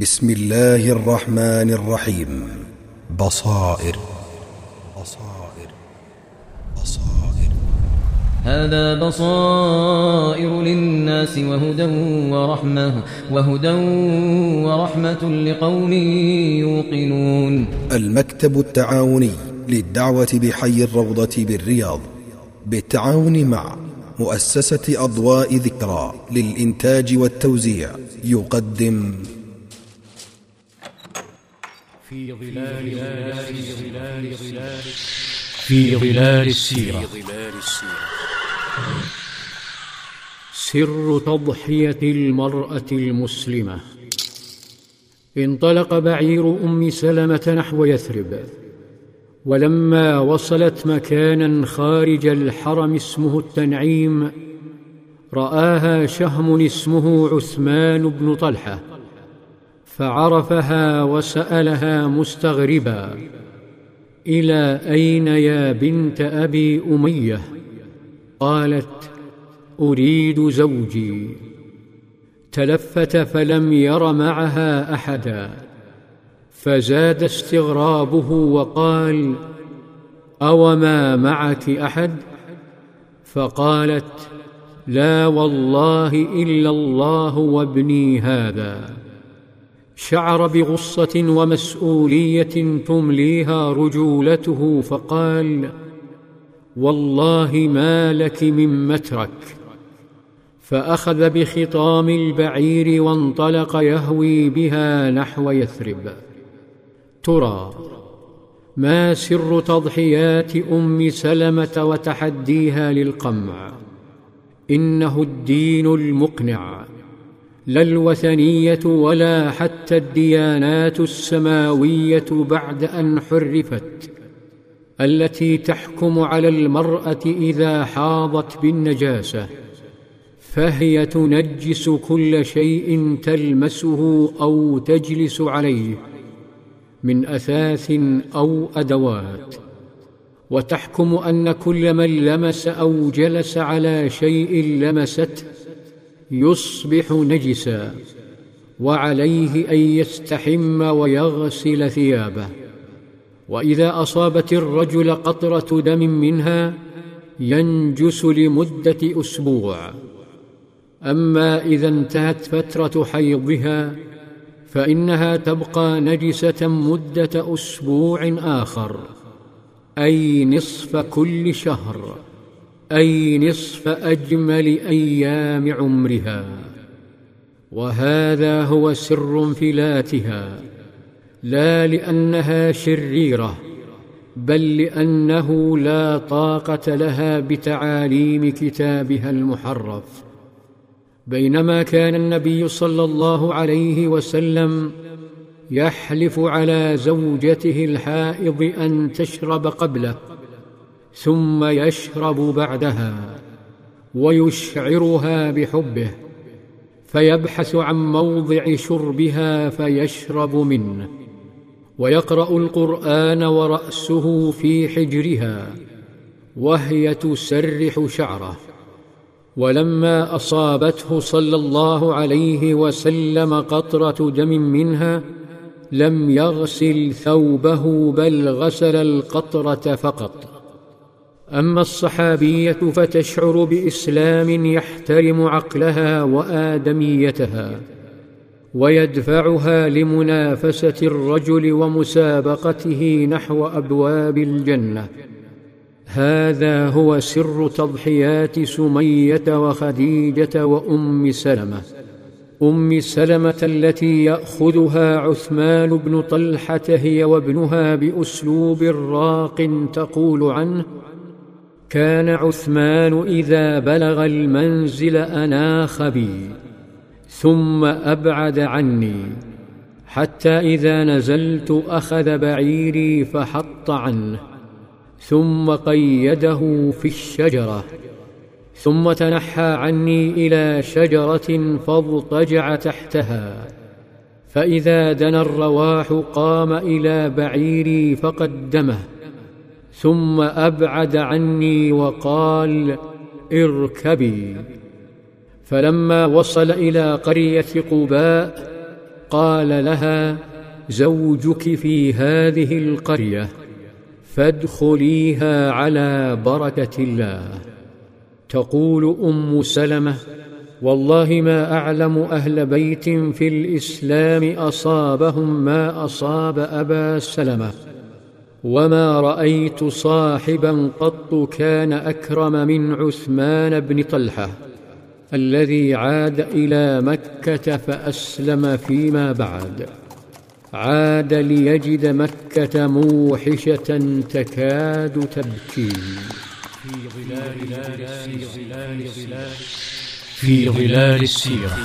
بسم الله الرحمن الرحيم. بصائر. بصائر بصائر هذا بصائر للناس وهدى ورحمة وهدى ورحمة لقوم يوقنون. المكتب التعاوني للدعوة بحي الروضة بالرياض بالتعاون مع مؤسسة أضواء ذكرى للإنتاج والتوزيع يقدم في ظلال في ظلال السيرة. سر تضحية المرأة المسلمة. انطلق بعير أم سلمة نحو يثرب. ولما وصلت مكانا خارج الحرم اسمه التنعيم رآها شهم اسمه عثمان بن طلحة. فعرفها وسألها مستغربا إلى أين يا بنت أبي أمية؟ قالت أريد زوجي. تلفت فلم ير معها أحدا فزاد استغرابه وقال أوما معك أحد؟ فقالت لا والله إلا الله وابني هذا. شعر بغصة ومسؤولية تمليها رجولته فقال والله ما لك من مترك. فأخذ بخطام البعير وانطلق يهوي بها نحو يثرب. ترى ما سر تضحيات أم سلمة وتحديها للقمع. إنه الدين المقنع. لا الوثنية ولا حتى الديانات السماوية بعد أن حرفت التي تحكم على المرأة إذا حاضت بالنجاسة فهي تنجس كل شيء تلمسه أو تجلس عليه من أثاث أو أدوات وتحكم أن كل من لمس أو جلس على شيء لمسته يصبح نجسا وعليه أن يستحم ويغسل ثيابه. وإذا أصابت الرجل قطرة دم منها ينجس لمدة أسبوع. أما إذا انتهت فترة حيضها فإنها تبقى نجسة مدة أسبوع آخر أي نصف كل شهر. أي نصف أجمل أيام عمرها. وهذا هو سر انفلاتها لا لأنها شريرة بل لأنه لا طاقة لها بتعاليم كتابها المحرف. بينما كان النبي صلى الله عليه وسلم يحلف على زوجته الحائض أن تشرب قبله. ثم يشرب بعدها ويشعرها بحبه فيبحث عن موضع شربها فيشرب منه ويقرأ القرآن ورأسه في حجرها وهي تسرح شعره. ولما أصابته صلى الله عليه وسلم قطرة دم منها لم يغسل ثوبه بل غسل القطرة فقط. أما الصحابية فتشعر بإسلام يحترم عقلها وآدميتها ويدفعها لمنافسة الرجل ومسابقته نحو أبواب الجنة. هذا هو سر تضحيات سمية وخديجة وأم سلمة. أم سلمة التي يأخذها عثمان بن طلحة هي وابنها بأسلوب راق تقول عنه كان عثمان إذا بلغ المنزل أناخ بي ثم أبعد عني حتى إذا نزلت أخذ بعيري فحط عنه ثم قيده في الشجرة ثم تنحى عني إلى شجرة فاضطجع تحتها فإذا دنا الرواح قام إلى بعيري فقدمه. ثم أبعد عني وقال اركبي. فلما وصل إلى قرية قباء قال لها زوجك في هذه القرية فادخليها على بركة الله. تقول أم سلمة والله ما أعلم أهل بيت في الإسلام أصابهم ما أصاب أبا سلمة. وما رايت صاحبا قط كان اكرم من عثمان بن طلحه الذي عاد إلى مكه فاسلم فيما بعد. عاد ليجد مكه موحشه تكاد تبكي. في ظلال في ظلال السيرة.